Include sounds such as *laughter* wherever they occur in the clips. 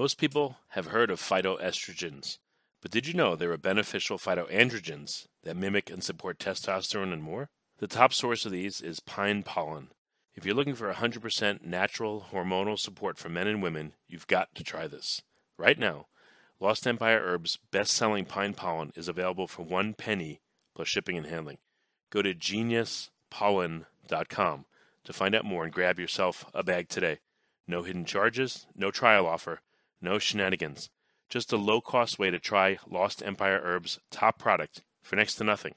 Most people have heard of phytoestrogens, but did you know there are beneficial phytoandrogens that mimic and support testosterone and more? The top source of these is pine pollen. If you're looking for 100% natural hormonal support for men and women, you've got to try this. Right now, Lost Empire Herbs' best selling pine pollen is available for one penny plus shipping and handling. Go to geniuspollen.com to find out more and grab yourself a bag today. No hidden charges, no trial offer, no shenanigans. Just a low cost way to try Lost Empire Herbs' top product for next to nothing.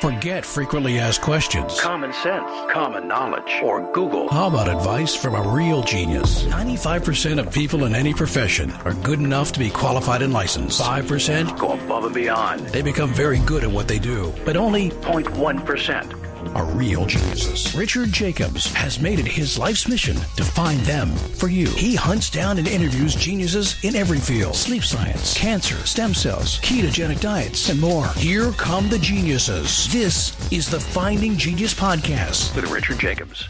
Forget frequently asked questions. Common sense, common knowledge, or Google. How about advice from a real genius? 95% of people in any profession are good enough to be qualified and licensed. 5% go above and beyond. They become very good at what they do, but only 0.1% are real geniuses. Richard Jacobs has made it his life's mission to find them for you. He hunts down and interviews geniuses in every field sleep science, cancer, stem cells, ketogenic diets, and more. Here come the geniuses. This is the Finding Genius Podcast with Richard Jacobs.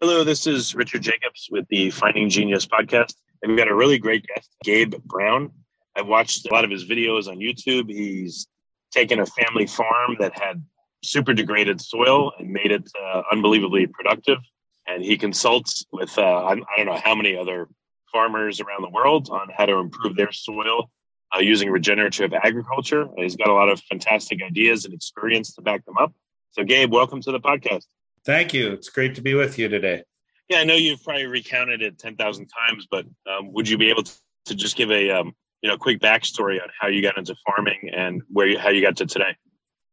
Hello, this is Richard Jacobs with the Finding Genius Podcast. And we've got a really great guest, Gabe Brown. I've watched a lot of his videos on YouTube. He's taken a family farm that had super degraded soil and made it uh, unbelievably productive. And he consults with uh, I, don't know how many other farmers around the world on how to improve their soil uh, using regenerative agriculture. He's got a lot of fantastic ideas and experience to back them up. So, Gabe, welcome to the podcast. Thank you. It's great to be with you today. Yeah, I know you've probably recounted it 10,000 times, but um, would you be able to just give a um, you know quick backstory on how you got into farming and where you, how you got to today.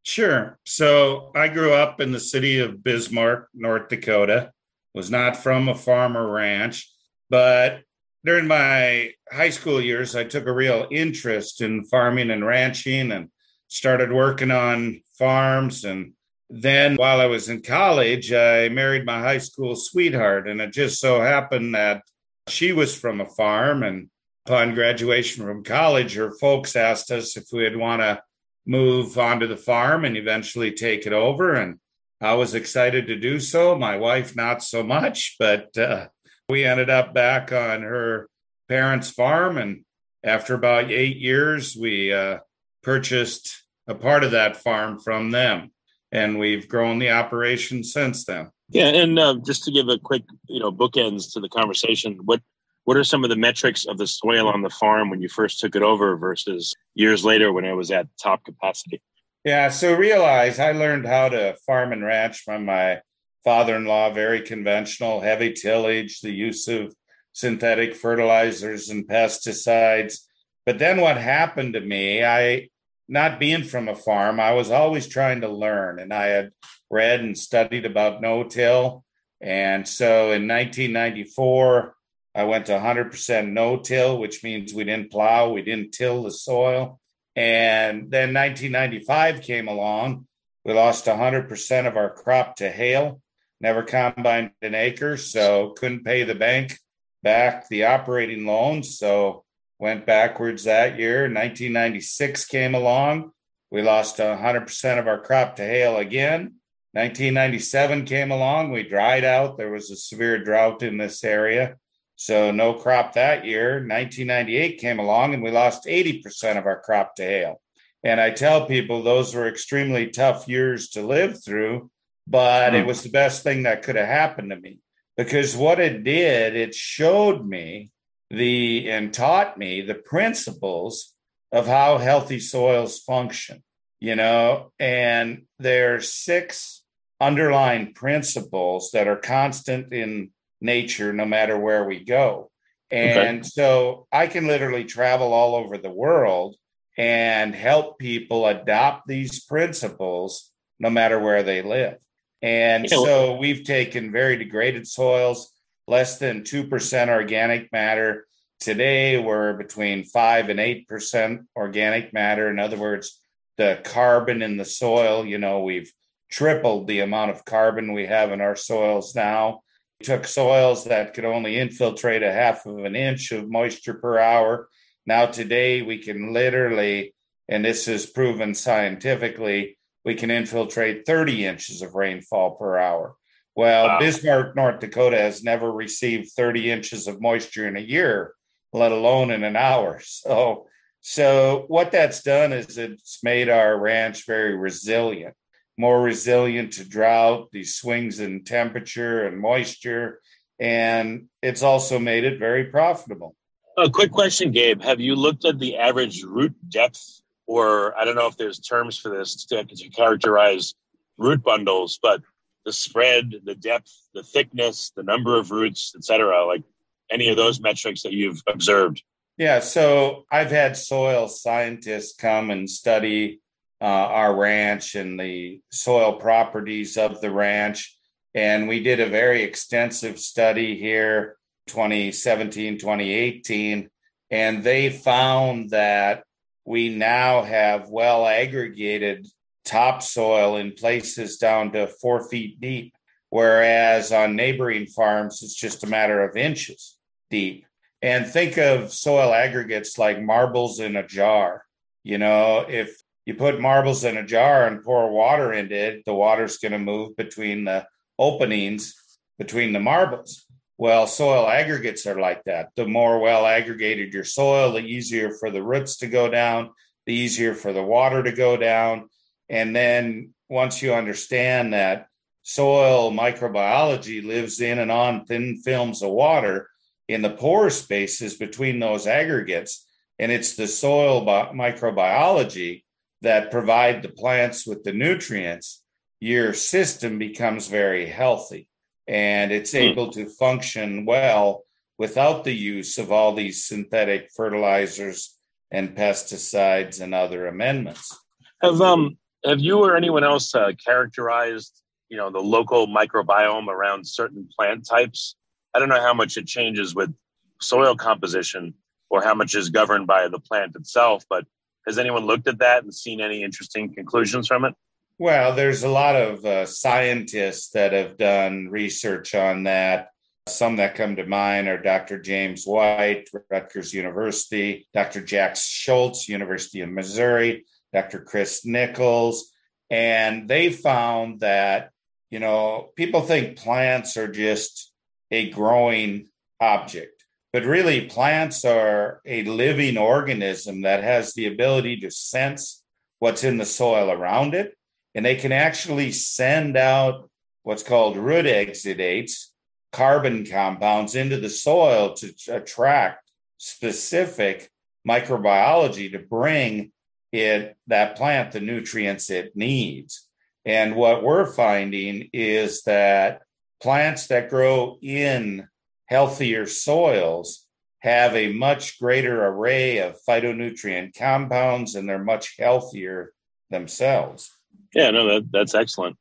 Sure. So i grew up in the city of bismarck north dakota. Was not from a farmer ranch but during my high school years i took a real interest in farming and ranching and started working on farms. And then while i was in college i married my high school sweetheart. And it just so happened that she was from a farm and upon graduation from college, her folks asked us if we'd want to move onto the farm and eventually take it over. And I was excited to do so. My wife, not so much, but uh, we ended up back on her parents' farm. And after about eight years, we uh, purchased a part of that farm from them. And we've grown the operation since then. Yeah, and uh, just to give a quick, you know, bookends to the conversation, what what are some of the metrics of the soil on the farm when you first took it over versus years later when it was at top capacity? Yeah, so realize I learned how to farm and ranch from my father-in-law, very conventional, heavy tillage, the use of synthetic fertilizers and pesticides. But then what happened to me, I not being from a farm, I was always trying to learn and I had read and studied about no-till. And so in 1994, I went to 100% no till, which means we didn't plow, we didn't till the soil. And then 1995 came along. We lost 100% of our crop to hail, never combined an acre, so couldn't pay the bank back the operating loans. So went backwards that year. 1996 came along. We lost 100% of our crop to hail again. 1997 came along. We dried out. There was a severe drought in this area. So no crop that year. 1998 came along and we lost 80% of our crop to hail. And I tell people those were extremely tough years to live through, but mm. it hmm. was the best thing that could have happened to me because what it did, it showed me the and taught me the principles of how healthy soils function, you know, and there are six underlying principles that are constant in nature no matter where we go. And okay. so I can literally travel all over the world and help people adopt these principles no matter where they live. And so we've taken very degraded soils, less than 2% organic matter. Today, we're between 5 and 8% organic matter. In other words, the carbon in the soil, you know, we've tripled the amount of carbon we have in our soils now took soils that could only infiltrate a half of an inch of moisture per hour. Now, today, we can literally, and this is proven scientifically, we can infiltrate 30 inches of rainfall per hour. Well, Wow. Bismarck, North Dakota has never received 30 inches of moisture in a year, let alone in an hour. *laughs* So, so what that's done is it's made our ranch very resilient, more resilient to drought, these swings in temperature and moisture, and it's also made it very profitable. A quick question, Gabe. Have you looked at the average root depth, or I don't know if there's terms for this to, to characterize root bundles, but the spread, the depth, the thickness, the number of roots, etc. Like any of those metrics that you've observed. Yeah, so I've had soil scientists come and study uh, our ranch and the soil properties of the ranch. And we did a very extensive study here, 2017, 2018. And they found that we now have well aggregated topsoil in places down to four feet deep, whereas on neighboring farms, it's just a matter of inches deep. And think of soil aggregates like marbles in a jar. You know, if you put marbles in a jar and pour water into it, the water's going to move between the openings between the marbles. Well, soil aggregates are like that. The more well aggregated your soil, the easier for the roots to go down, the easier for the water to go down. And then once you understand that soil microbiology lives in and on thin films of water in the pore spaces between those aggregates, and it's the soil bi- microbiology that provide the plants with the nutrients, your system becomes very healthy and it's Hmm. able to function well without the use of all these synthetic fertilizers and pesticides and other amendments. Have um have you or anyone else uh, characterized you know the local microbiome around certain plant types? I don't know how much it changes with soil composition or how much is governed by the plant itself, but has anyone looked at that and seen any interesting conclusions from it? Well, there's a lot of uh, scientists that have done research on that. Some that come to mind are Dr. James White, Rutgers University, Dr. Jack Schultz, University of Missouri, Dr. Kris Nichols. And they found that, you know, people think plants are just a growing object, but really plants are a living organism that has the ability to sense what's in the soil around it and they can actually send out what's called root exudates, carbon compounds into the soil to attract specific microbiology to bring it that plant the nutrients it needs. And what we're finding is that plants that grow in healthier soils have a much greater array of phytonutrient compounds and they're much healthier themselves. Yeah, no, that, that's excellent.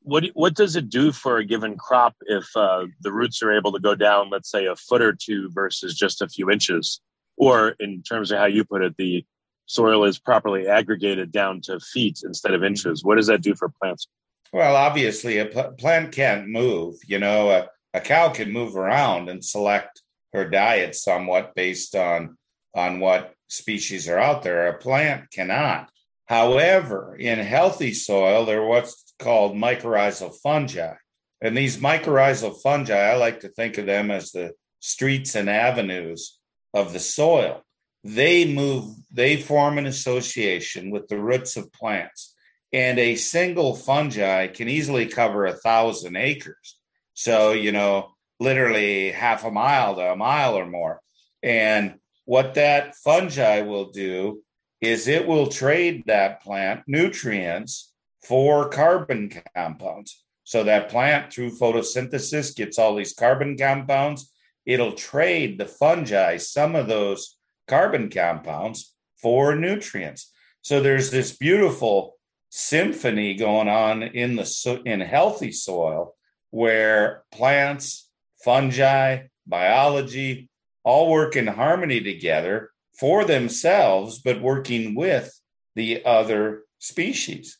What what does it do for a given crop if uh, the roots are able to go down, let's say, a foot or two versus just a few inches, or in terms of how you put it, the soil is properly aggregated down to feet instead of inches? What does that do for plants? Well, obviously, a pl- plant can't move. You know, a, a cow can move around and select her diet somewhat based on on what species are out there. A plant cannot. However, in healthy soil, there are what's called mycorrhizal fungi. And these mycorrhizal fungi, I like to think of them as the streets and avenues of the soil. They move, they form an association with the roots of plants. And a single fungi can easily cover a thousand acres. So, you know, literally half a mile to a mile or more. And what that fungi will do is it will trade that plant nutrients for carbon compounds. So that plant through photosynthesis gets all these carbon compounds. It'll trade the fungi some of those carbon compounds for nutrients. So there's this beautiful symphony going on in the so- in healthy soil where plants, fungi, biology all work in harmony together for themselves, but working with the other species.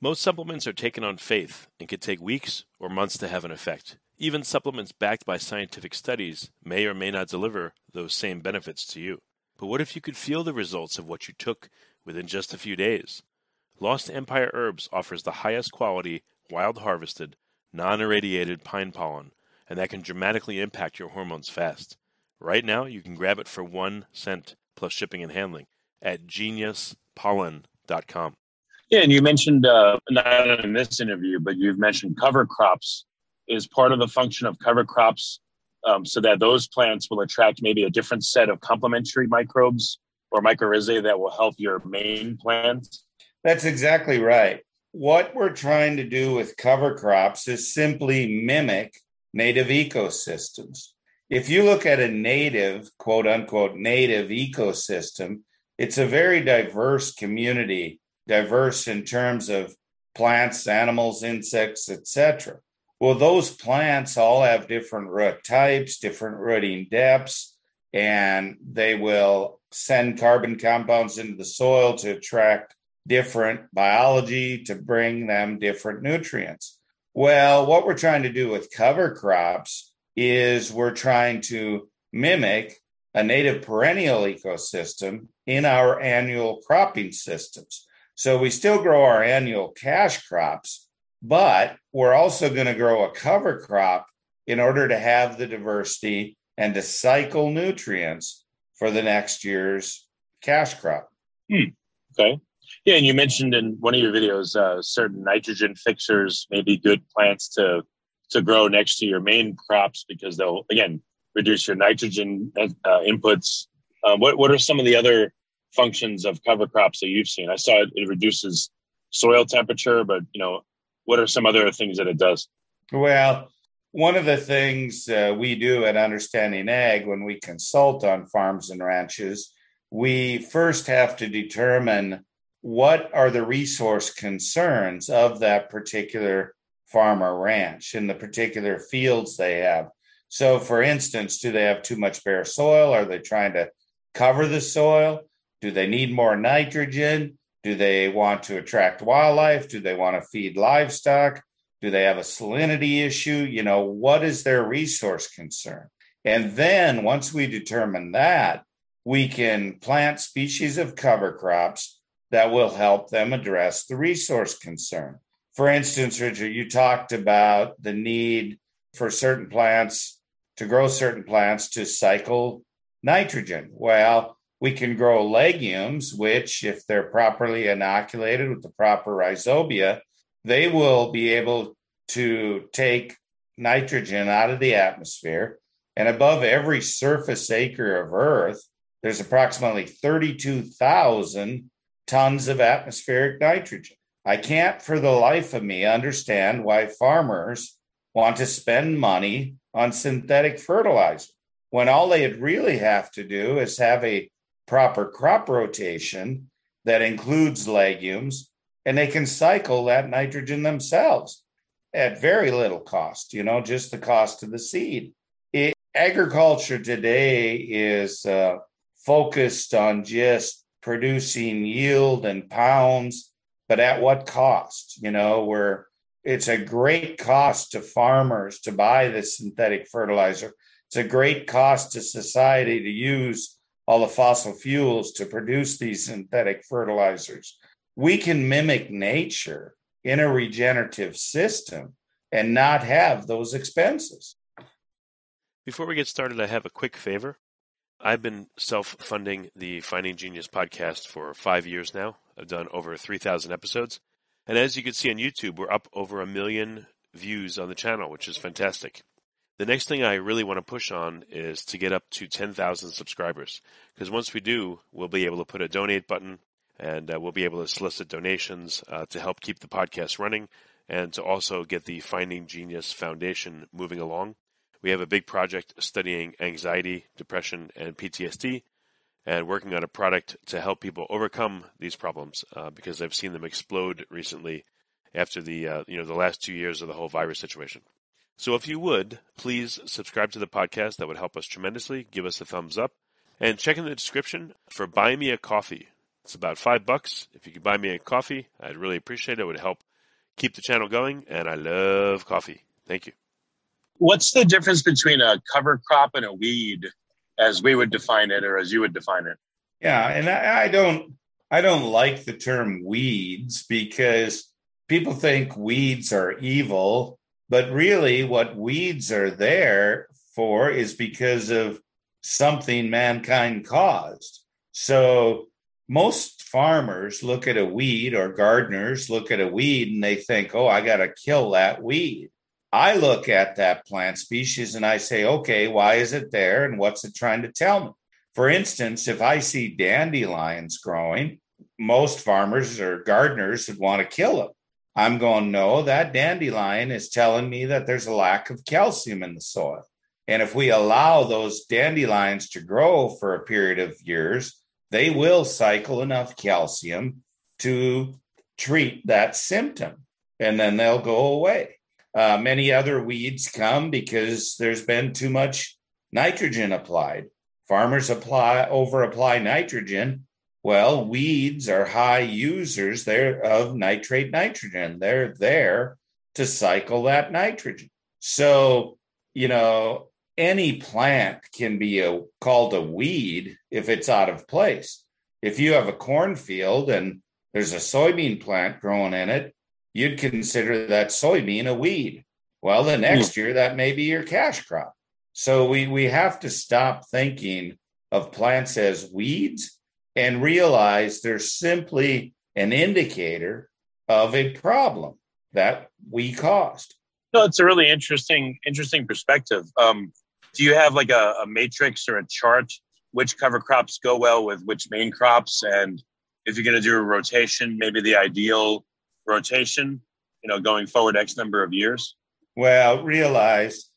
Most supplements are taken on faith and can take weeks or months to have an effect. Even supplements backed by scientific studies may or may not deliver those same benefits to you. But what if you could feel the results of what you took within just a few days? Lost Empire Herbs offers the highest quality, wild harvested, non irradiated pine pollen, and that can dramatically impact your hormones fast. Right now, you can grab it for one cent plus shipping and handling at geniuspollen.com. Yeah, and you mentioned uh, not in this interview, but you've mentioned cover crops is part of the function of cover crops, um, so that those plants will attract maybe a different set of complementary microbes or mycorrhizae that will help your main plants. That's exactly right. What we're trying to do with cover crops is simply mimic native ecosystems. If you look at a native, quote unquote, native ecosystem, it's a very diverse community, diverse in terms of plants, animals, insects, etc. Well, those plants all have different root types, different rooting depths, and they will send carbon compounds into the soil to attract different biology to bring them different nutrients. Well, what we're trying to do with cover crops is we're trying to mimic a native perennial ecosystem in our annual cropping systems. So we still grow our annual cash crops, but we're also going to grow a cover crop in order to have the diversity and to cycle nutrients for the next year's cash crop. Hmm. Okay. Yeah, and you mentioned in one of your videos uh, certain nitrogen fixers may be good plants to to grow next to your main crops because they'll again reduce your nitrogen uh, inputs. Um, what what are some of the other functions of cover crops that you've seen? I saw it, it reduces soil temperature, but you know what are some other things that it does? Well, one of the things uh, we do at Understanding Ag when we consult on farms and ranches, we first have to determine what are the resource concerns of that particular farm or ranch in the particular fields they have. So, for instance, do they have too much bare soil? Are they trying to cover the soil? Do they need more nitrogen? Do they want to attract wildlife? Do they want to feed livestock? Do they have a salinity issue? You know, what is their resource concern? And then once we determine that, we can plant species of cover crops that will help them address the resource concern. For instance, Richard, you talked about the need for certain plants to grow certain plants to cycle nitrogen. Well, we can grow legumes, which, if they're properly inoculated with the proper rhizobia, they will be able to take nitrogen out of the atmosphere. And above every surface acre of Earth, there's approximately 32,000 tons of atmospheric nitrogen. I can't for the life of me understand why farmers want to spend money on synthetic fertilizer when all they really have to do is have a proper crop rotation that includes legumes and they can cycle that nitrogen themselves at very little cost, you know, just the cost of the seed. It, agriculture today is uh, focused on just producing yield and pounds, but at what cost? You know, where it's a great cost to farmers to buy the synthetic fertilizer. It's a great cost to society to use all the fossil fuels to produce these synthetic fertilizers. We can mimic nature in a regenerative system and not have those expenses. Before we get started, I have a quick favor. I've been self funding the Finding Genius podcast for five years now. I've done over 3,000 episodes. And as you can see on YouTube, we're up over a million views on the channel, which is fantastic. The next thing I really want to push on is to get up to 10,000 subscribers. Because once we do, we'll be able to put a donate button and uh, we'll be able to solicit donations uh, to help keep the podcast running and to also get the Finding Genius Foundation moving along. We have a big project studying anxiety, depression, and PTSD, and working on a product to help people overcome these problems uh, because I've seen them explode recently after the uh, you know the last two years of the whole virus situation. So if you would, please subscribe to the podcast. That would help us tremendously. Give us a thumbs up. And check in the description for Buy Me a Coffee. It's about five bucks. If you could buy me a coffee, I'd really appreciate it. It would help keep the channel going. And I love coffee. Thank you. What's the difference between a cover crop and a weed as we would define it or as you would define it? Yeah, and I, I don't I don't like the term weeds because people think weeds are evil But really, what weeds are there for is because of something mankind caused. So most farmers look at a weed or gardeners look at a weed and they think, oh, I got to kill that weed. I look at that plant species and I say, okay, why is it there and what's it trying to tell me? For instance, if I see dandelions growing, most farmers or gardeners would want to kill them. I'm going, no, that dandelion is telling me that there's a lack of calcium in the soil. And if we allow those dandelions to grow for a period of years, they will cycle enough calcium to treat that symptom and then they'll go away. Uh, many other weeds come because there's been too much nitrogen applied. Farmers apply over apply nitrogen. Well, weeds are high users there of nitrate nitrogen. They're there to cycle that nitrogen. So, you know, any plant can be a, called a weed if it's out of place. If you have a cornfield and there's a soybean plant growing in it, you'd consider that soybean a weed. Well, the next year that may be your cash crop. So we we have to stop thinking of plants as weeds and realize they're simply an indicator of a problem that we caused. No, it's a really interesting interesting perspective. Um, do you have like a, a matrix or a chart which cover crops go well with which main crops and if you're going to do a rotation maybe the ideal rotation you know going forward x number of years? Well realize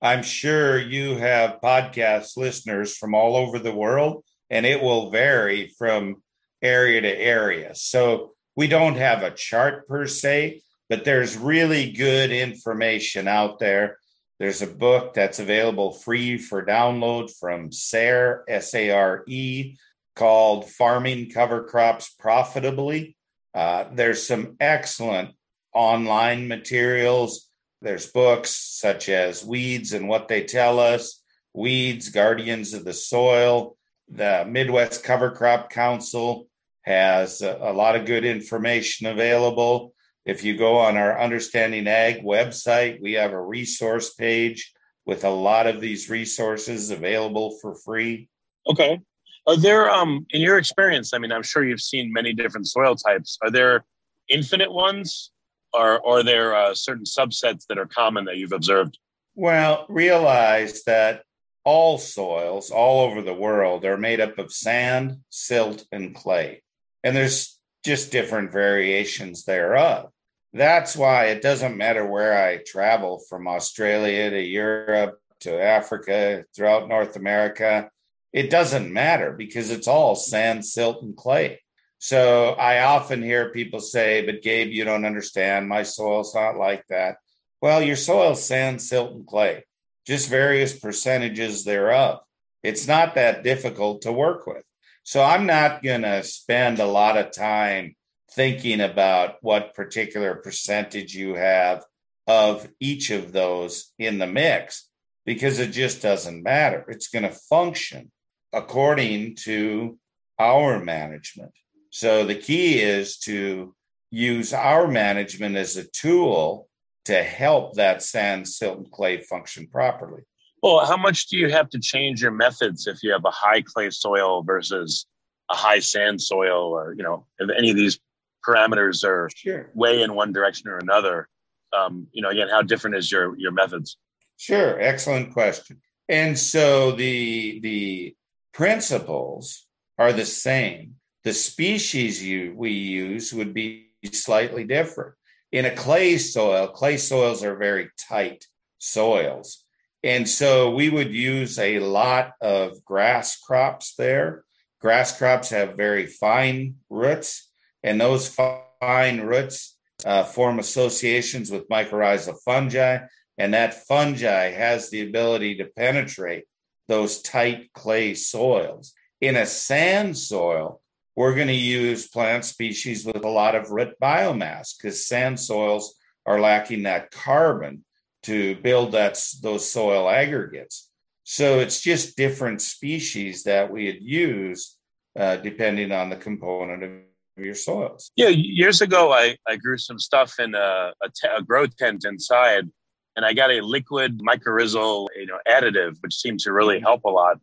i'm sure you have podcast listeners from all over the world and it will vary from area to area. So we don't have a chart per se but there's really good information out there. There's a book that's available free for download from SARE, S A R E, called Farming Cover Crops Profitably. Uh, there's some excellent online materials. There's books such as Weeds and What They Tell Us, Weeds, Guardians of the Soil. The Midwest Cover Crop Council has a, a lot of good information available. If you go on our Understanding Ag website, we have a resource page with a lot of these resources available for free. Okay. Are there, um, in your experience, I mean, I'm sure you've seen many different soil types. Are there infinite ones or, or are there uh, certain subsets that are common that you've observed? Well, realize that all soils all over the world are made up of sand, silt, and clay. And there's just different variations thereof. That's why it doesn't matter where I travel from Australia to Europe to Africa, throughout North America. It doesn't matter because it's all sand, silt, and clay. So I often hear people say, but Gabe, you don't understand. My soil's not like that. Well, your soil's sand, silt, and clay, just various percentages thereof. It's not that difficult to work with. So I'm not going to spend a lot of time thinking about what particular percentage you have of each of those in the mix because it just doesn't matter. It's going to function according to our management. So the key is to use our management as a tool to help that sand, silt, and clay function properly. Well, how much do you have to change your methods if you have a high clay soil versus a high sand soil, or you know, if any of these parameters are sure. way in one direction or another? Um, you know, again, how different is your your methods? Sure, excellent question. And so the the principles are the same. The species you we use would be slightly different. In a clay soil, clay soils are very tight soils. And so we would use a lot of grass crops there. Grass crops have very fine roots, and those fine roots uh, form associations with mycorrhizal fungi, and that fungi has the ability to penetrate those tight clay soils. In a sand soil, we're going to use plant species with a lot of root biomass because sand soils are lacking that carbon to build that those soil aggregates. So it's just different species that we'd use uh, depending on the component of your soils. Yeah, years ago, I, I grew some stuff in a, a, t- a grow tent inside, and I got a liquid mycorrhizal you know additive, which seems to really help a lot.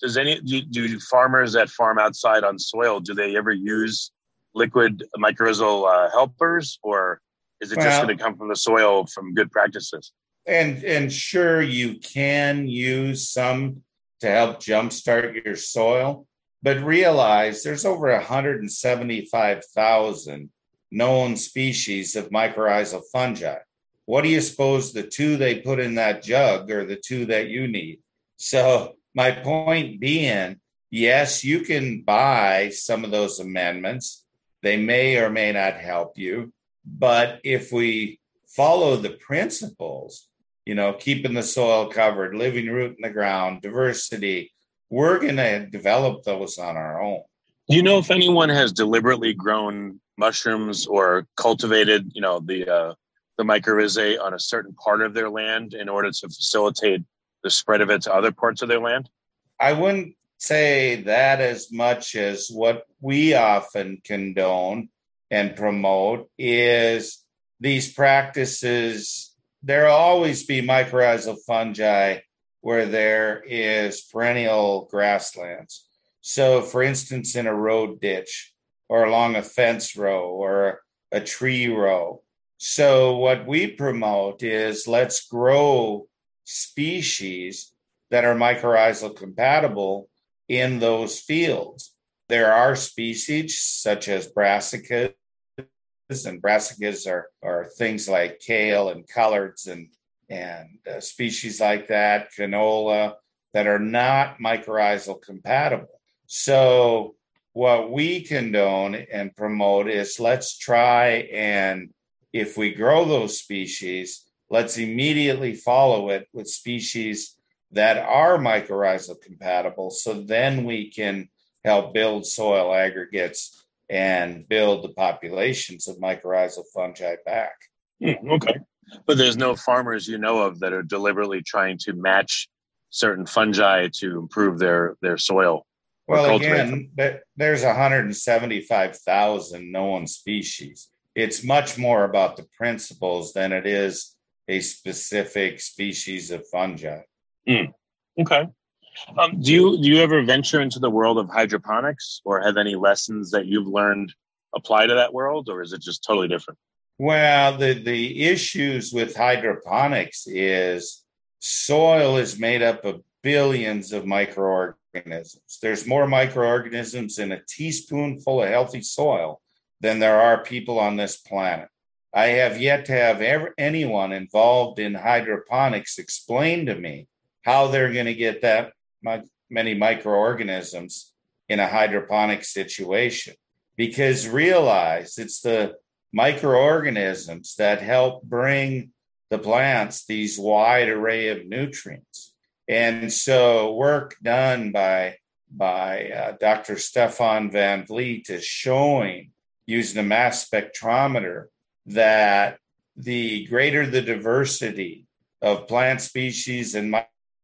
Does any do, do farmers that farm outside on soil do they ever use liquid mycorrhizal uh, helpers, or is it well, just going to come from the soil from good practices? And and sure, you can use some to help jumpstart your soil, but realize there's over 175,000 known species of mycorrhizal fungi. What do you suppose the two they put in that jug are the two that you need? So, my point being, yes, you can buy some of those amendments. They may or may not help you. But if we follow the principles, you know, keeping the soil covered, living root in the ground, diversity, we're going to develop those on our own. Do you know if anyone has deliberately grown mushrooms or cultivated, you know, the uh, the mycorrhizae on a certain part of their land in order to facilitate the spread of it to other parts of their land? I wouldn't say that as much as what we often condone and promote is these practices. There'll always be mycorrhizal fungi where there is perennial grasslands. So, for instance, in a road ditch or along a fence row or a tree row. So, what we promote is let's grow species that are mycorrhizal compatible in those fields. There are species such as brassicas, and brassicas are, are things like kale and collards and and uh, species like that, canola, that are not mycorrhizal compatible. So, what we condone and promote is let's try and if we grow those species, let's immediately follow it with species that are mycorrhizal compatible. So then we can help build soil aggregates and build the populations of mycorrhizal fungi back. Mm, okay. But there's no farmers you know of that are deliberately trying to match certain fungi to improve their their soil. Well, again, there's 175,000 known species. It's much more about the principles than it is a specific species of fungi. Mm. Okay. Um, do you do you ever venture into the world of hydroponics, or have any lessons that you've learned apply to that world, or is it just totally different? Well, the, the issues with hydroponics is soil is made up of billions of microorganisms. There's more microorganisms in a teaspoonful of healthy soil than there are people on this planet. I have yet to have ever, anyone involved in hydroponics explain to me how they're going to get that many microorganisms in a hydroponic situation. Because realize it's the microorganisms that help bring the plants these wide array of nutrients. And so, work done by by uh, Dr. Stephan Van Vliet is showing using a mass spectrometer that the greater the diversity of plant species and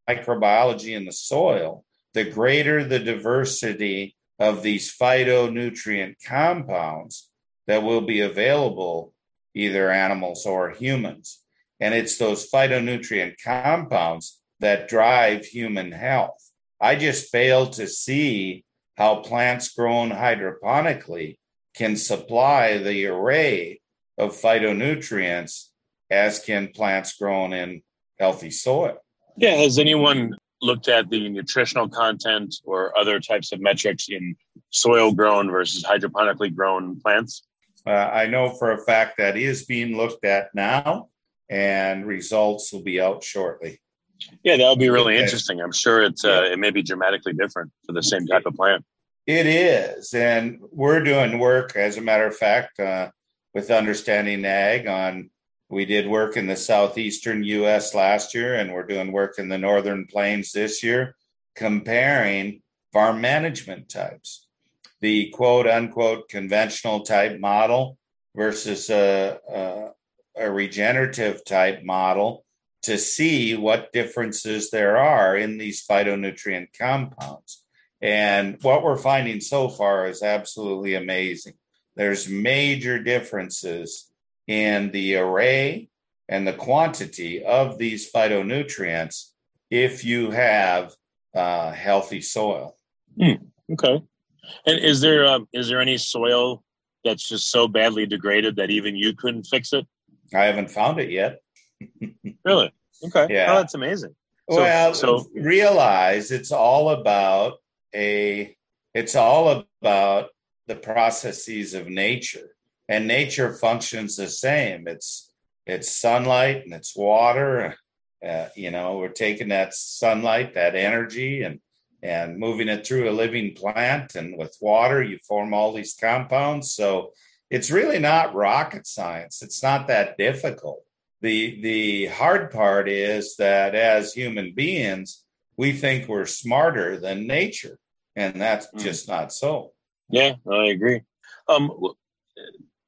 microbiology in the soil, the greater the diversity of these phytonutrient compounds that will be available, either animals or humans. And it's those phytonutrient compounds that drive human health. I just fail to see how plants grown hydroponically can supply the array of phytonutrients as can plants grown in healthy soil. Yeah, has anyone looked at the nutritional content or other types of metrics in soil grown versus hydroponically grown plants? Uh, I know for a fact that is being looked at now, and results will be out shortly. Yeah, that'll be really interesting. I'm sure it's uh, it may be dramatically different for the same type of plant. It is, and we're doing work, as a matter of fact, uh, with Understanding Ag on. We did work in the southeastern U.S. last year, and we're doing work in the northern plains this year, comparing farm management types the quote unquote conventional type model versus a, a, a regenerative type model to see what differences there are in these phytonutrient compounds. And what we're finding so far is absolutely amazing. There's major differences in the array and the quantity of these phytonutrients if you have uh, healthy soil. Hmm. Okay. And is there um, is there any soil that's just so badly degraded that even you couldn't fix it? I haven't found it yet. *laughs* really? Okay. Yeah. Oh, that's amazing. So, well, so realize it's all about a. It's all about the processes of nature, and nature functions the same. It's it's sunlight and it's water. Uh, you know, we're taking that sunlight, that energy, and and moving it through a living plant. And with water, you form all these compounds. So it's really not rocket science. It's not that difficult. The the hard part is that as human beings, we think we're smarter than nature, and that's mm. just not so. Yeah, I agree. Um,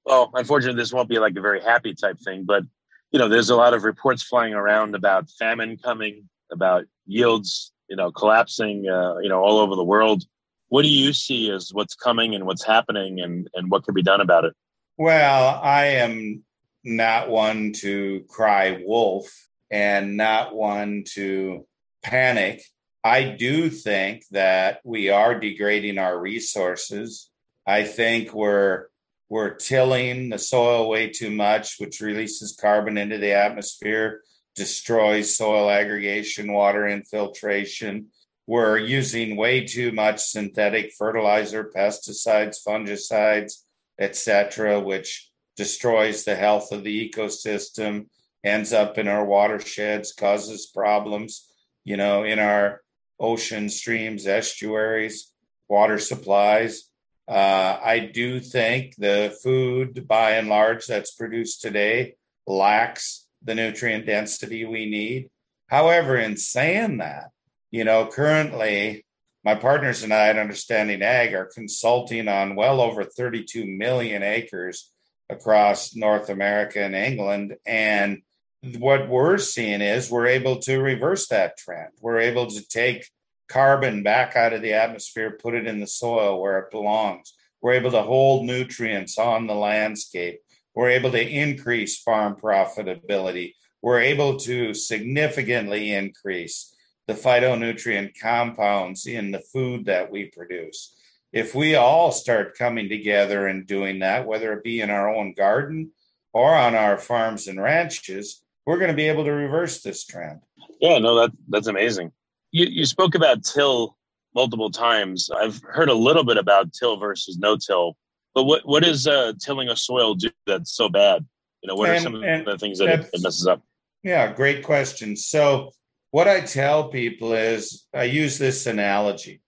well, unfortunately, this won't be like a very happy type thing, but you know, there's a lot of reports flying around about famine coming, about yields, you know, collapsing, uh, you know, all over the world. What do you see as what's coming and what's happening, and and what can be done about it? Well, I am not one to cry wolf and not one to panic. I do think that we are degrading our resources. I think we're we're tilling the soil way too much, which releases carbon into the atmosphere, destroys soil aggregation, water infiltration. We're using way too much synthetic fertilizer, pesticides, fungicides, etc., which destroys the health of the ecosystem, ends up in our watersheds, causes problems, you know, in our ocean streams, estuaries, water supplies. Uh, I do think the food, by and large, that's produced today lacks the nutrient density we need. However, in saying that, you know, currently my partners and I at Understanding Ag are consulting on well over 32 million acres across North America and England. And what we're seeing is we're able to reverse that trend. We're able to take carbon back out of the atmosphere, put it in the soil where it belongs. We're able to hold nutrients on the landscape. We're able to increase farm profitability. We're able to significantly increase the phytonutrient compounds in the food that we produce. If we all start coming together and doing that, whether it be in our own garden or on our farms and ranches, we're going to be able to reverse this trend. Yeah, no, that that's amazing. You, you spoke about till multiple times. I've heard a little bit about till versus no till, but what what is uh, tilling a soil do that's so bad? You know, what and, are some of the things that it, it messes up? Yeah, great question. So, what I tell people is I use this analogy.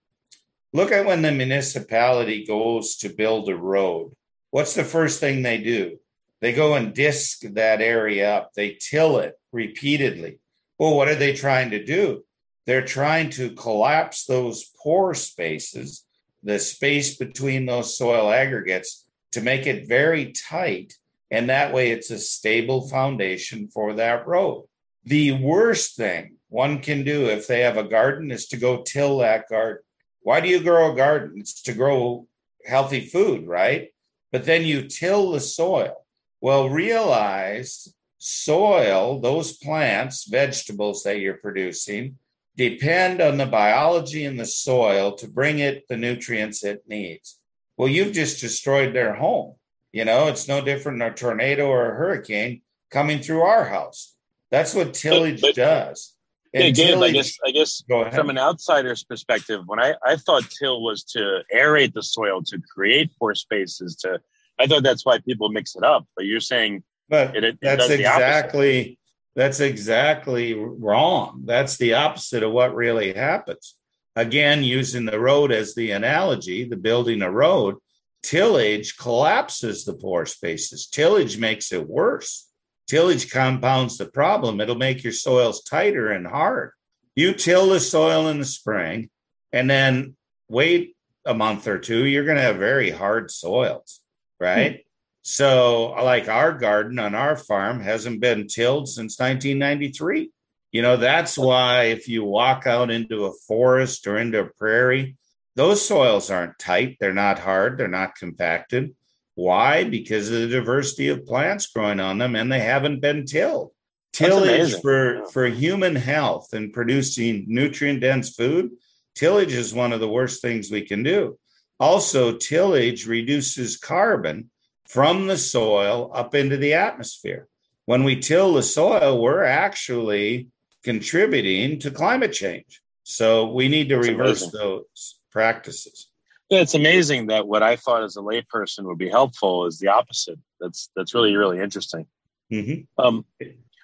Look at when the municipality goes to build a road. What's the first thing they do? They go and disc that area up, they till it repeatedly. Well, what are they trying to do? They're trying to collapse those pore spaces, the space between those soil aggregates, to make it very tight. And that way, it's a stable foundation for that road. The worst thing one can do if they have a garden is to go till that garden. Why do you grow a garden? It's to grow healthy food, right? But then you till the soil. Well, realize soil, those plants, vegetables that you're producing, depend on the biology in the soil to bring it the nutrients it needs. Well, you've just destroyed their home. You know, it's no different than a tornado or a hurricane coming through our house. That's what tillage but, but, does. And yeah, Gabe, tillage, I guess I guess from an outsider's perspective, when I, I thought till was to aerate the soil, to create pore spaces, to I thought that's why people mix it up. But you're saying but it, it that's exactly that's exactly wrong. That's the opposite of what really happens. Again, using the road as the analogy, the building a road, tillage collapses the pore spaces. Tillage makes it worse. Tillage compounds the problem. It'll make your soils tighter and hard. You till the soil in the spring and then wait a month or two, you're going to have very hard soils, right? Hmm. So, like our garden on our farm hasn't been tilled since 1993. You know, that's why if you walk out into a forest or into a prairie, those soils aren't tight. They're not hard. They're not compacted. Why? Because of the diversity of plants growing on them and they haven't been tilled. Tillage for, for human health and producing nutrient dense food, tillage is one of the worst things we can do. Also, tillage reduces carbon from the soil up into the atmosphere. When we till the soil, we're actually contributing to climate change. So we need to reverse amazing. those practices. Yeah, it's amazing that what I thought as a layperson would be helpful is the opposite. That's that's really really interesting. Mm-hmm. Um,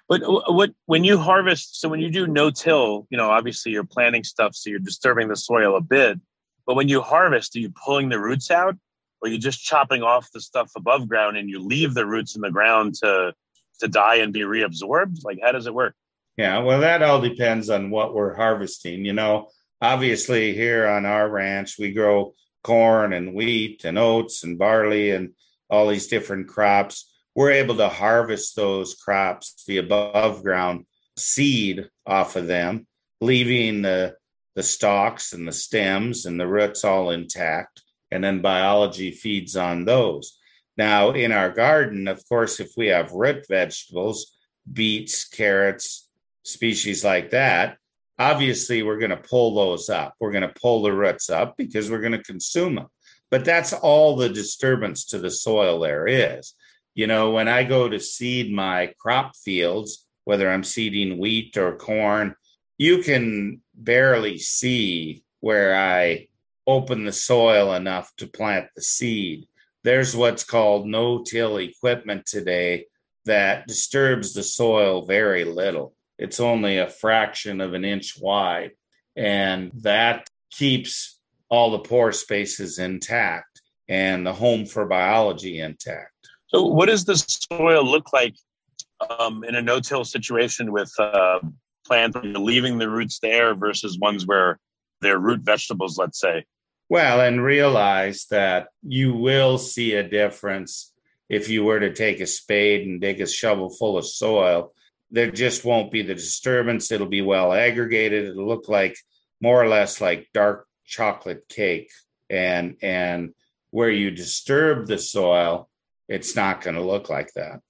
but what when you harvest, so when you do no till, you know, obviously you're planting stuff, so you're disturbing the soil a bit. But when you harvest, are you pulling the roots out, or you just chopping off the stuff above ground and you leave the roots in the ground to to die and be reabsorbed? Like, how does it work? Yeah, well, that all depends on what we're harvesting. You know, obviously here on our ranch, we grow corn and wheat and oats and barley and all these different crops. We're able to harvest those crops, the above ground seed off of them, leaving the the stalks and the stems and the roots all intact. And then biology feeds on those. Now, in our garden, of course, if we have root vegetables, beets, carrots, species like that, obviously we're going to pull those up. We're going to pull the roots up because we're going to consume them. But that's all the disturbance to the soil there is. You know, when I go to seed my crop fields, whether I'm seeding wheat or corn, you can barely see where I open the soil enough to plant the seed. There's what's called no till equipment today that disturbs the soil very little it's only a fraction of an inch wide. And that keeps all the pore spaces intact and the home for biology intact. So, what does the soil look like um, in a no till situation with uh, plants leaving the roots there versus ones where they're root vegetables, let's say? Well, and realize that you will see a difference if you were to take a spade and dig a shovel full of soil there just won't be the disturbance. It'll be well aggregated. It'll look like more or less like dark chocolate cake. And and where you disturb the soil, it's not going to look like that.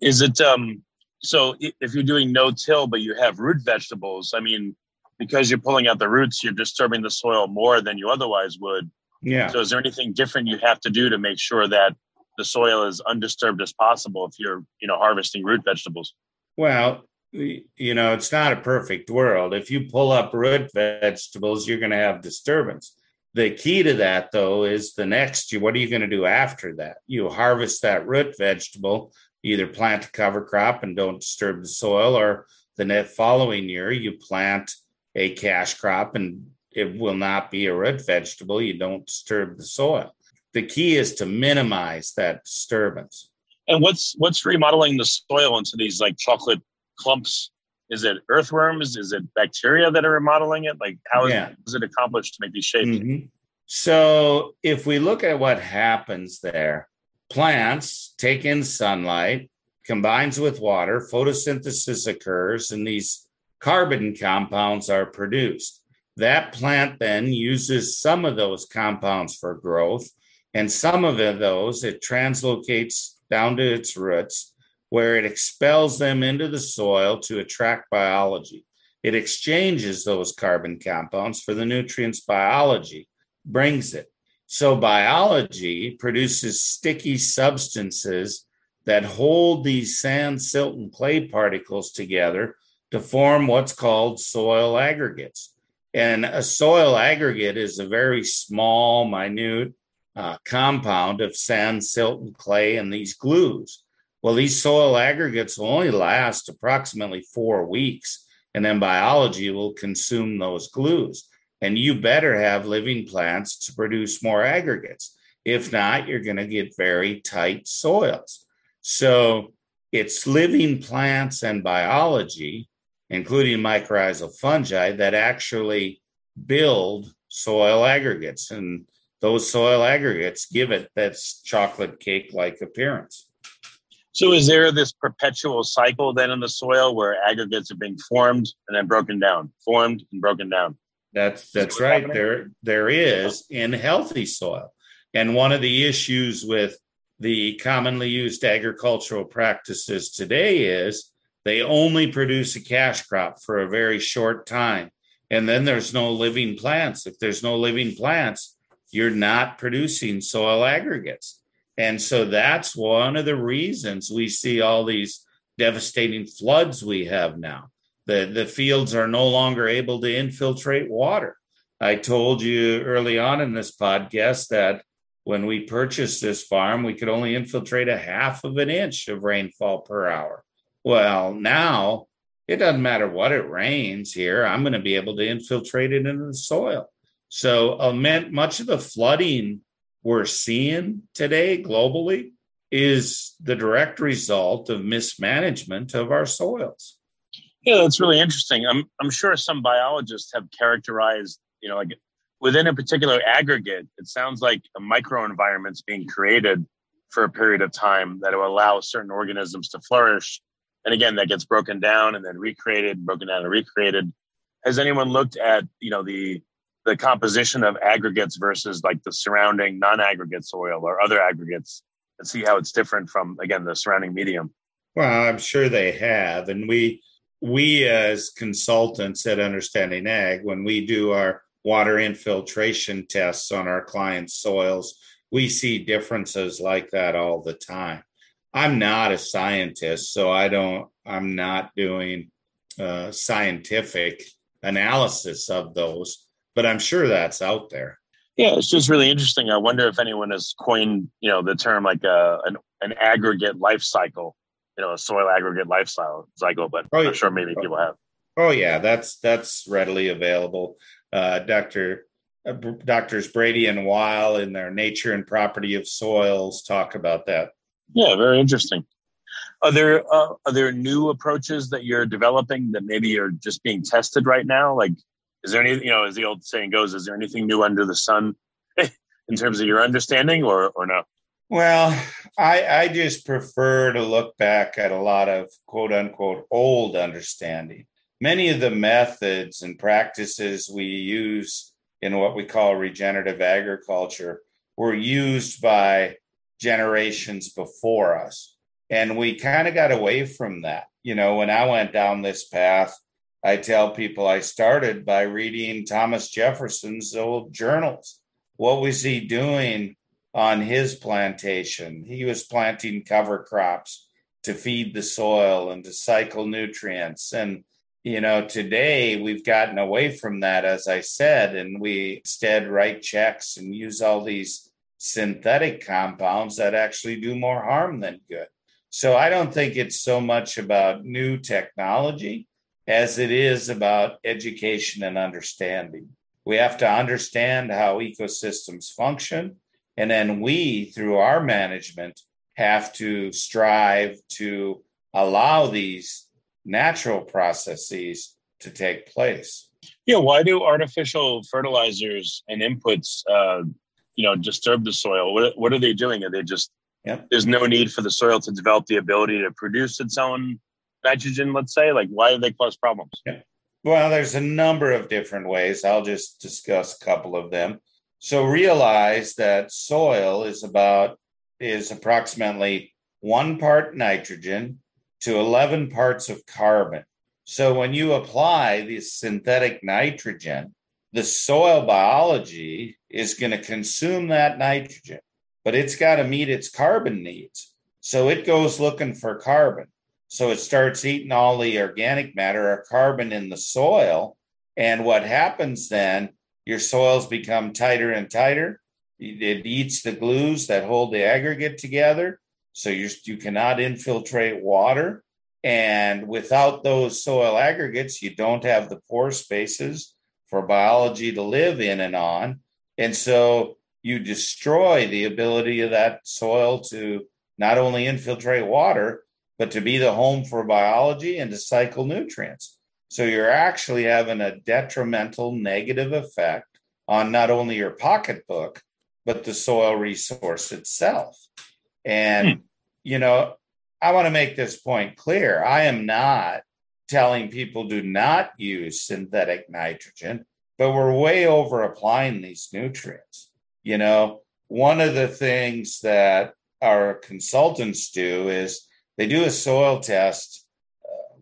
Is it um so if you're doing no till but you have root vegetables, I mean, because you're pulling out the roots, you're disturbing the soil more than you otherwise would. Yeah. So is there anything different you have to do to make sure that the soil is undisturbed as possible if you're, you know, harvesting root vegetables? Well, you know, it's not a perfect world. If you pull up root vegetables, you're going to have disturbance. The key to that, though, is the next year. What are you going to do after that? You harvest that root vegetable, either plant a cover crop and don't disturb the soil, or the net following year you plant a cash crop and it will not be a root vegetable. You don't disturb the soil. The key is to minimize that disturbance. And what's what's remodeling the soil into these like chocolate clumps? Is it earthworms? Is it bacteria that are remodeling it? Like how is, yeah. is it accomplished to make these shapes? Mm-hmm. So if we look at what happens there, plants take in sunlight, combines with water, photosynthesis occurs, and these carbon compounds are produced. That plant then uses some of those compounds for growth, and some of those it translocates down to its roots, where it expels them into the soil to attract biology. It exchanges those carbon compounds for the nutrients biology brings it. So, biology produces sticky substances that hold these sand, silt, and clay particles together to form what's called soil aggregates. And a soil aggregate is a very small, minute uh, compound of sand, silt, and clay, and these glues. Well, these soil aggregates will only last approximately four weeks, and then biology will consume those glues. And you better have living plants to produce more aggregates. If not, you're going to get very tight soils. So it's living plants and biology, including mycorrhizal fungi, that actually build soil aggregates. And those soil aggregates give it that chocolate cake like appearance. So, is there this perpetual cycle then in the soil where aggregates are being formed and then broken down, formed and broken down? That's that's right. Happening? There there is in healthy soil, and one of the issues with the commonly used agricultural practices today is They only produce a cash crop for a very short time. And then there's no living plants. If there's no living plants, you're not producing soil aggregates. And so that's one of the reasons we see all these devastating floods we have now. The, the fields are no longer able to infiltrate water. I told you early on in this podcast that when we purchased this farm, we could only infiltrate a half of an inch of rainfall per hour. Well, now it doesn't matter what it rains here, I'm going to be able to infiltrate it into the soil. So, uh, much of the flooding we're seeing today globally is the direct result of mismanagement of our soils. Yeah, that's really interesting. I'm I'm sure some biologists have characterized, you know, like within a particular aggregate, it sounds like a microenvironment's being created for a period of time that will allow certain organisms to flourish. And again, that gets broken down and then recreated, broken down and recreated. Has anyone looked at, you know, the the composition of aggregates versus like the surrounding non-aggregate soil or other aggregates and see how it's different from again the surrounding medium? Well, I'm sure they have. And we we as consultants at Understanding Ag, when we do our water infiltration tests on our clients' soils, we see differences like that all the time. I'm not a scientist, so I don't, I'm not doing uh, scientific analysis of those, but I'm sure that's out there. Yeah, it's just really interesting. I wonder if anyone has coined, you know, the term like a, uh, an, an aggregate life cycle, you know, a soil aggregate lifestyle cycle, but oh, I'm sure maybe people have. Oh yeah, that's that's readily available uh, Dr. Uh, doctors Brady and Weil in their Nature and Property of Soils talk about that. Yeah, very interesting. Are there uh, are there new approaches that you're developing that maybe are just being tested right now? Like, is there any you know, as the old saying goes, is there anything new under the sun *laughs* in terms of your understanding, or or no? Well, I I just prefer to look back at a lot of quote unquote old understanding many of the methods and practices we use in what we call regenerative agriculture were used by generations before us. And we kind of got away from that. You know, when I went down this path, I tell people I started by reading Thomas Jefferson's old journals. What was he doing on his plantation? He was planting cover crops to feed the soil and to cycle nutrients. And you know, today we've gotten away from that, as I said, and we instead write checks and use all these synthetic compounds that actually do more harm than good. So I don't think it's so much about new technology as it is about education and understanding. We have to understand how ecosystems function. And then we, through our management, have to strive to allow these natural processes to take place. Yeah, why do artificial fertilizers and inputs, uh, you know, disturb the soil? What, what are they doing? Are they just yep. there's no need for the soil to develop the ability to produce its own nitrogen? Let's say, like, why do they cause problems? Yeah. Well, there's a number of different ways. I'll just discuss a couple of them. So realize that soil is about is approximately one part nitrogen to 11 parts of carbon. So when you apply this synthetic nitrogen, the soil biology is going to consume that nitrogen, but it's got to meet its carbon needs. So it goes looking for carbon. So it starts eating all the organic matter or carbon in the soil. And what happens then, your soils become tighter and tighter. It eats the glues that hold the aggregate together. So you you cannot infiltrate water. And without those soil aggregates, you don't have the pore spaces for biology to live in and on. And so you destroy the ability of that soil to not only infiltrate water, but to be the home for biology and to cycle nutrients. So you're actually having a detrimental negative effect on not only your pocketbook, but the soil resource itself. And hmm you know, I want to make this point clear. I am not telling people do not use synthetic nitrogen, but we're way over applying these nutrients. You know, one of the things that our consultants do is they do a soil test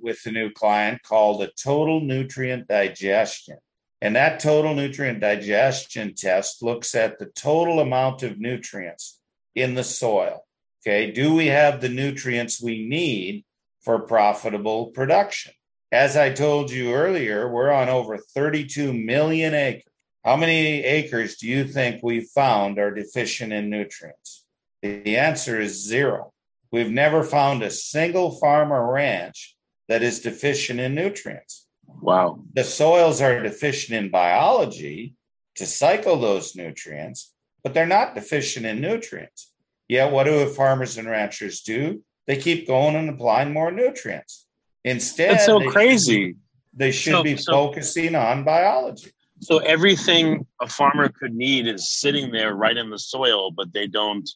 with a new client called a total nutrient digestion. And that total nutrient digestion test looks at the total amount of nutrients in the soil. Okay. Do we have the nutrients we need for profitable production? As I told you earlier, we're on over 32 million acres. How many acres do you think we found are deficient in nutrients? The answer is zero. We've never found a single farm or ranch that is deficient in nutrients. Wow. The soils are deficient in biology to cycle those nutrients, but they're not deficient in nutrients. Yet, what do farmers and ranchers do? They keep going and applying more nutrients. Instead, That's so they, crazy. They should So- be so- focusing on biology. So everything a farmer could need is sitting there right in the soil, but they don't.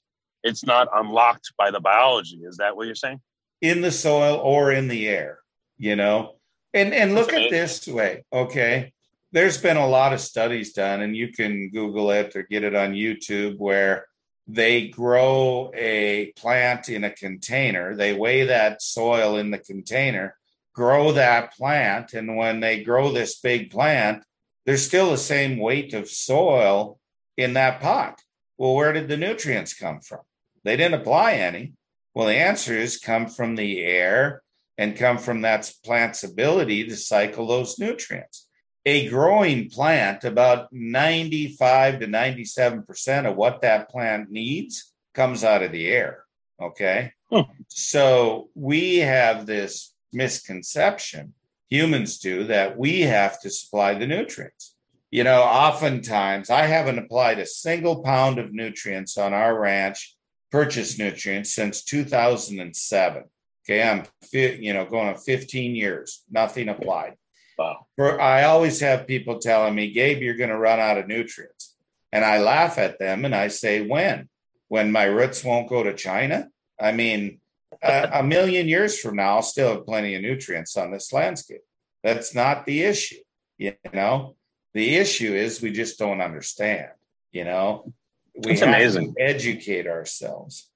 It's not unlocked by the biology. Is that what you're saying? In the soil or in the air you know? And and look at this way okay? There's been a lot of studies done and you can google it or get it on youtube where they grow a plant in a container they weigh that soil in the container grow that plant and when they grow this big plant there's still the same weight of soil in that pot. Well where did the nutrients come from? They didn't apply any well, the answers come from the air and come from that plant's ability to cycle those nutrients. A growing plant, about 95 to 97% of what that plant needs comes out of the air. Okay. Hmm. So we have this misconception, humans do, that we have to supply the nutrients. You know, oftentimes I haven't applied a single pound of nutrients on our ranch purchase nutrients since 2007. Okay, I'm fi- you know going on 15 years, nothing applied. Wow. For I always have people telling me, Gabe, you're going to run out of nutrients, and I laugh at them and I say, when? When my roots won't go to China? I mean, a, a million years from now, I'll still have plenty of nutrients on this landscape. That's not the issue. You know, the issue is we just don't understand. You know, we That's have amazing. to educate ourselves.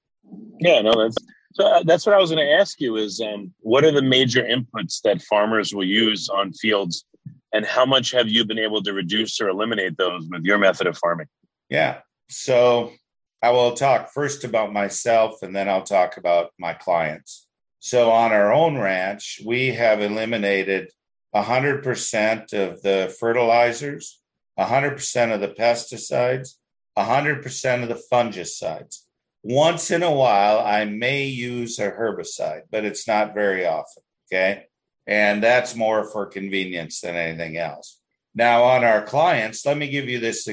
Yeah, no, that's so. Uh, that's what I was going to ask you. Is um, what are the major inputs that farmers will use on fields, and how much have you been able to reduce or eliminate those with your method of farming? Yeah. So I will talk first about myself and then I'll talk about my clients. So on our own ranch, we have eliminated 100% of the fertilizers, 100% of the pesticides, 100% of the fungicides. Once in a while, I may use a herbicide, but it's not very often. Okay. And that's more for convenience than anything else. Now, on our clients, let me give you this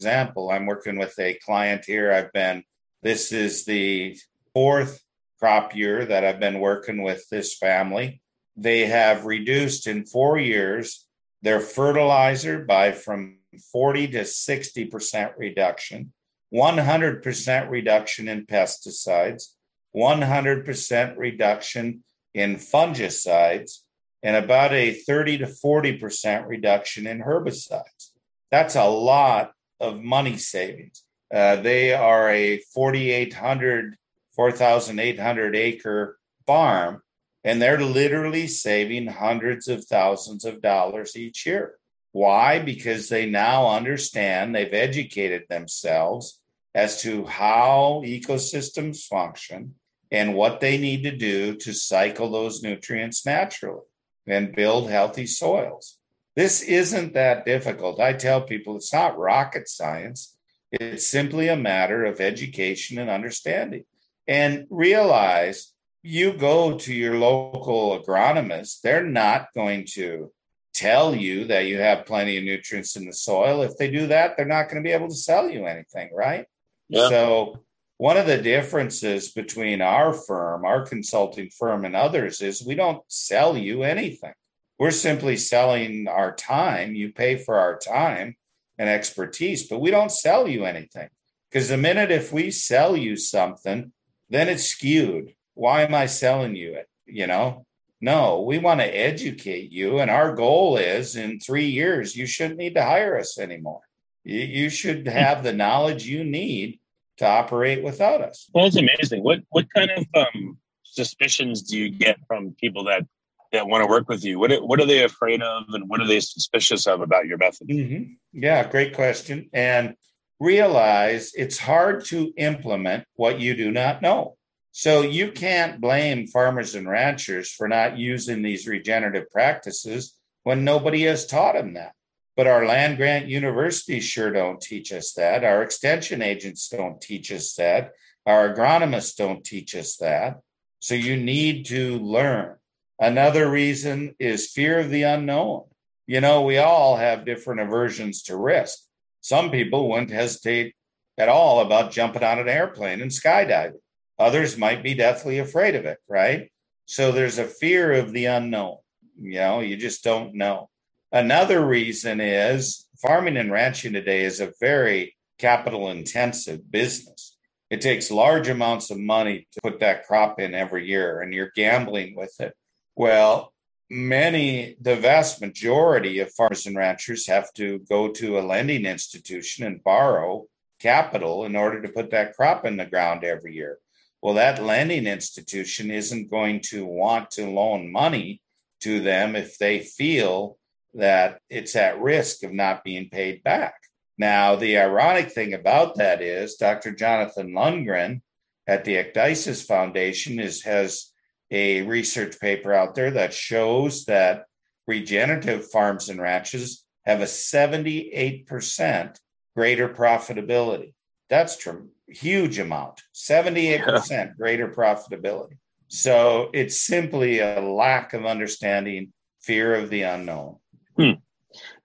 example. I'm working with a client here. I've been, this is the fourth crop year that I've been working with this family. They have reduced in four years their fertilizer by from 40 to 60% reduction, 100% reduction in pesticides, 100% reduction in fungicides, and about a 30 to 40% reduction in herbicides. That's a lot of money savings. Uh, they are a 4,800, 4,800 acre farm, and they're literally saving hundreds of thousands of dollars each year. Why? Because they now understand, they've educated themselves as to how ecosystems function and what they need to do to cycle those nutrients naturally and build healthy soils. This isn't that difficult. I tell people it's not rocket science. It's simply a matter of education and understanding. And realize you go to your local agronomist, they're not going to tell you that you have plenty of nutrients in the soil. If they do that, they're not going to be able to sell you anything, right? Yeah. So, one of the differences between our firm, our consulting firm, and others is we don't sell you anything. We're simply selling our time. You pay for our time and expertise, but we don't sell you anything. Because the minute if we sell you something, then it's skewed. Why am I selling you it? You know, no, we want to educate you. And our goal is in three years, you shouldn't need to hire us anymore. You, you should have the knowledge you need to operate without us. Well, it's amazing. What what kind of um, suspicions do you get from people that that want to work with you? What what are they afraid of, and what are they suspicious of about your method? Mm-hmm. Yeah, great question. And realize it's hard to implement what you do not know. So you can't blame farmers and ranchers for not using these regenerative practices when nobody has taught them that. But our land grant universities sure don't teach us that. Our extension agents don't teach us that. Our agronomists don't teach us that. So you need to learn. Another reason is fear of the unknown. You know, we all have different aversions to risk. Some people wouldn't hesitate at all about jumping on an airplane and skydiving. Others might be deathly afraid of it, right? So there's a fear of the unknown. You know, you just don't know. Another reason is farming and ranching today is a very capital intensive business. It takes large amounts of money to put that crop in every year, and you're gambling with it. Well, many, the vast majority of farmers and ranchers have to go to a lending institution and borrow capital in order to put that crop in the ground every year. Well, that lending institution isn't going to want to loan money to them if they feel that it's at risk of not being paid back. Now, the ironic thing about that is Dr. Jonathan Lundgren at the Ecdysis Foundation is, has a research paper out there that shows that regenerative farms and ranches have a 78% greater profitability. That's a huge amount, 78% greater profitability. So it's simply a lack of understanding, fear of the unknown. Hmm.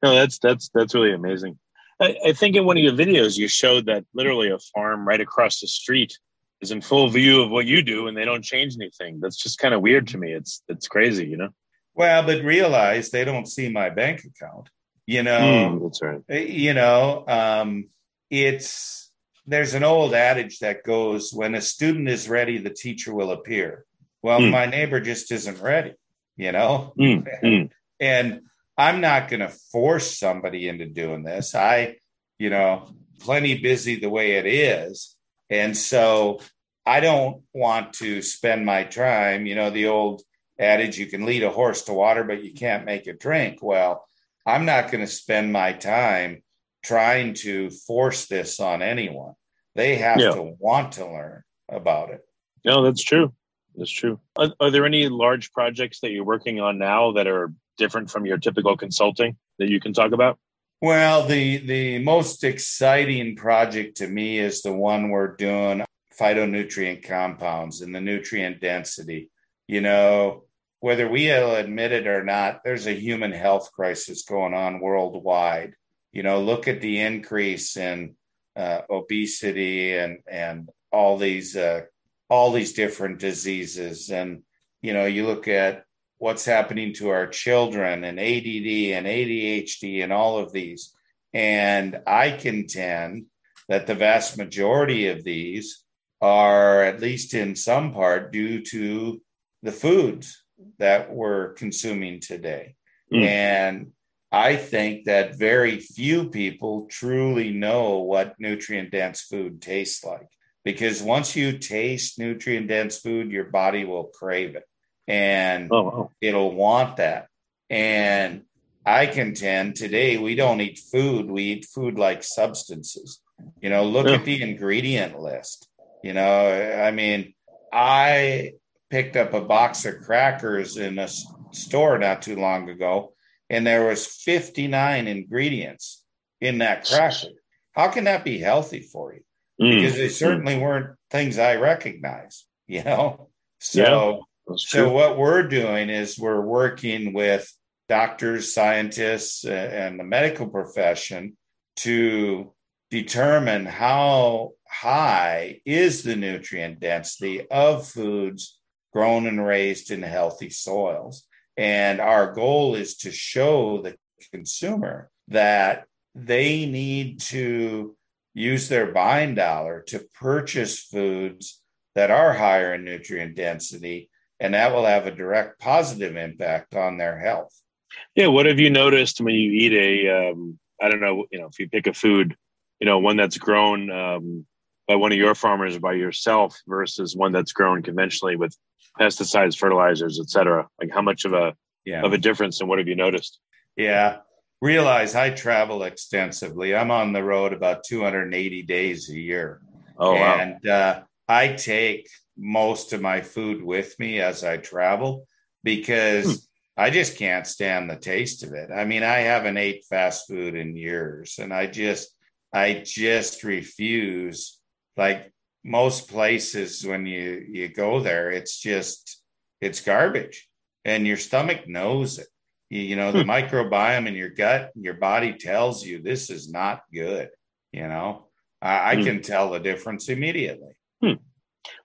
No, that's that's that's really amazing. I, I, think in one of your videos you showed that literally a farm right across the street is in full view of what you do and they don't change anything. That's just kind of weird to me. It's it's crazy, you know. Well, but realize they don't see my bank account. You know, mm, that's right. Eh, you know, um, it's there's an old adage that goes, "When a student is ready, the teacher will appear." Well, mm. my neighbor just isn't ready. You know, mm, *laughs* and I'm not going to force somebody into doing this. I, you know, plenty busy the way it is. And so I don't want to spend my time, you know, the old adage, you can lead a horse to water, but you can't make it drink. Well, I'm not going to spend my time trying to force this on anyone. They have yeah. to want to learn about it. No, that's true. That's true. Are, are, there any large projects that you're working on now that are different from your typical consulting that you can talk about? Well, the the most exciting project to me is the one we're doing phytonutrient compounds and the nutrient density. You know, whether we admit it or not, there's a human health crisis going on worldwide. You know, look at the increase in uh, obesity and and all these uh, all these different diseases, and you know, you look at what's happening to our children and ADD and ADHD and all of these. And I contend that the vast majority of these are, at least in some part, due to the foods that we're consuming today. Mm. And I think that very few people truly know what nutrient dense food tastes like. Because once you taste nutrient dense food, your body will crave it and oh, wow. it'll want that. And I contend today we don't eat food, we eat food like substances. You know, look yeah. at the ingredient list. You know, I mean, I picked up a box of crackers in a store not too long ago, and there was 59 ingredients in that cracker. How can that be healthy for you? Mm. Because they certainly weren't things I recognize, you know? So so what we're doing is we're working with doctors, scientists, and the medical profession to determine how high is the nutrient density of foods grown and raised in healthy soils. And our goal is to show the consumer that they need to use their buying dollar to purchase foods that are higher in nutrient density and that will have a direct positive impact on their health. Yeah, what have you noticed when you eat a? Um, I don't know, you know, if you pick a food, you know, one that's grown, um, by one of your farmers by yourself versus one that's grown conventionally with pesticides, fertilizers, et cetera? Like how much of a Yeah. of a difference and what have you noticed? Yeah. Realize I travel extensively. I'm on the road about 280 days a year. Oh wow. and uh, I take most of my food with me as I travel because Hmm. I just can't stand the taste of it. I mean, I haven't ate fast food in years, and I just, I just refuse. Like most places, when you you go there, it's just, it's garbage, and your stomach knows it. You, you know, the Hmm. microbiome in your gut, your body tells you this is not good. You know, I, I Hmm. can tell the difference immediately.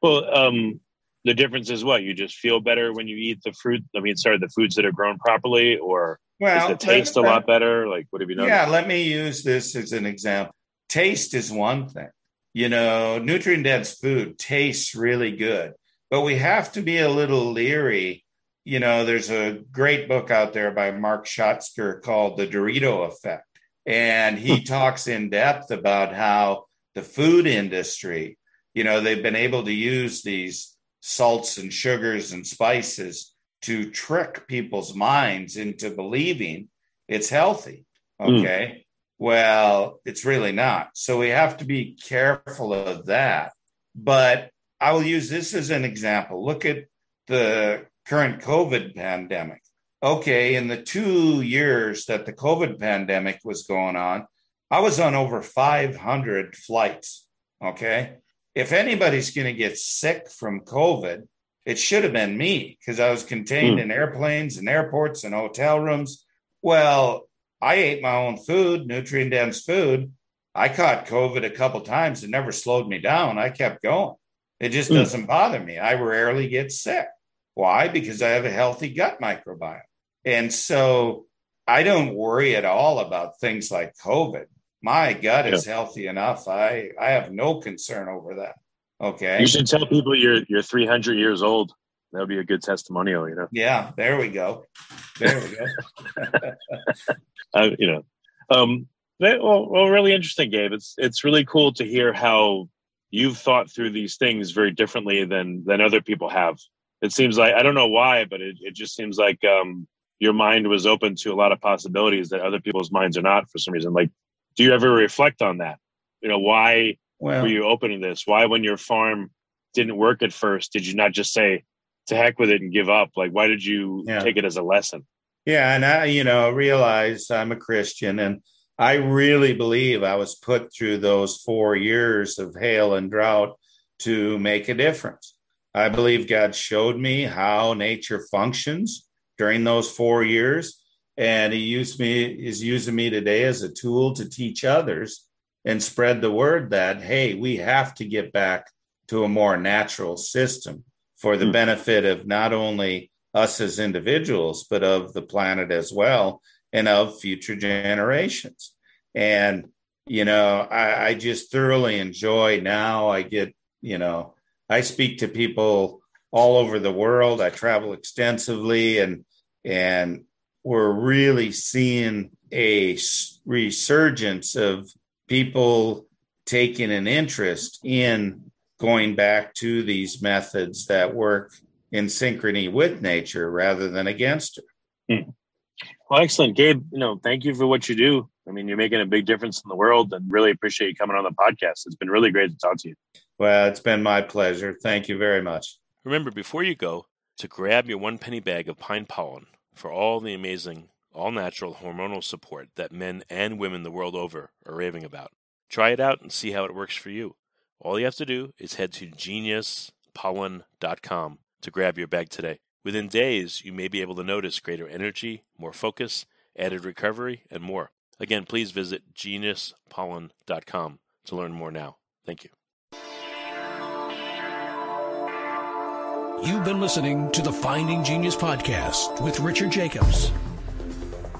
Well, um, the difference is what you just feel better when you eat the fruit. I mean, sorry, the foods that are grown properly, or Well, does the taste a lot better? Like, what have you noticed? Yeah, let me use this as an example. Taste is one thing. You know, nutrient dense food tastes really good, but we have to be a little leery. You know, there's a great book out there by Mark Schatzker called The Dorito Effect. And he talks in depth about how the food industry, you know, they've been able to use these salts and sugars and spices to trick people's minds into believing it's healthy. Mm. Well, it's really not. So we have to be careful of that. But I will use this as an example. Look at the current COVID pandemic. Okay. In the two years that the COVID pandemic was going on, I was on over 500 flights. Okay. If anybody's going to get sick from COVID, it should have been me because I was contained Hmm. in airplanes and airports and hotel rooms. Well, I ate my own food, nutrient dense food. I caught COVID a couple times. It never slowed me down. I kept going. It just Hmm. doesn't bother me. I rarely get sick. Why? Because I have a healthy gut microbiome. And so I don't worry at all about things like COVID. My gut is healthy enough. I, I have no concern over that. Okay. You should tell people you're you're 300 years old. That would be a good testimonial, you know. Yeah, there we go. There we go. *laughs* Uh, you know, um, well, well, really interesting, Gabe. It's it's really cool to hear how you've thought through these things very differently than than other people have. It seems like I don't know why, but it, it just seems like um, your mind was open to a lot of possibilities that other people's minds are not for some reason. Like, do you ever reflect on that? You know, why well, were you open to this? Why, when your farm didn't work at first, did you not just say, to heck with it and give up? Like, why did you Yeah. take it as a lesson? Yeah, and I, you know, realize I'm a Christian, and I really believe I was put through those four years of hail and drought to make a difference. I believe God showed me how nature functions during those four years, and He used me is using me today as a tool to teach others and spread the word that hey, we have to get back to a more natural system for the Hmm. benefit of not only us as individuals, but of the planet as well and of future generations. And, you know, I, I just thoroughly enjoy now. I get, you know, I speak to people all over the world. I travel extensively and, and we're really seeing a resurgence of people taking an interest in going back to these methods that work in synchrony with nature rather than against her. Hmm. Well, excellent, Gabe. You know, thank you for what you do. I mean, you're making a big difference in the world, and really appreciate you coming on the podcast. It's been really great to talk to you. Well, it's been my pleasure. Thank you very much. Remember, before you go, to grab your one penny bag of pine pollen for all the amazing, all natural hormonal support that men and women the world over are raving about. Try it out and see how it works for you. All you have to do is head to geniuspollen.com to grab your bag today. Within days, you may be able to notice greater energy, more focus, added recovery, and more. Again, please visit geniuspollen.com to learn more now. Thank you. You've been listening to the Finding Genius podcast with Richard Jacobs.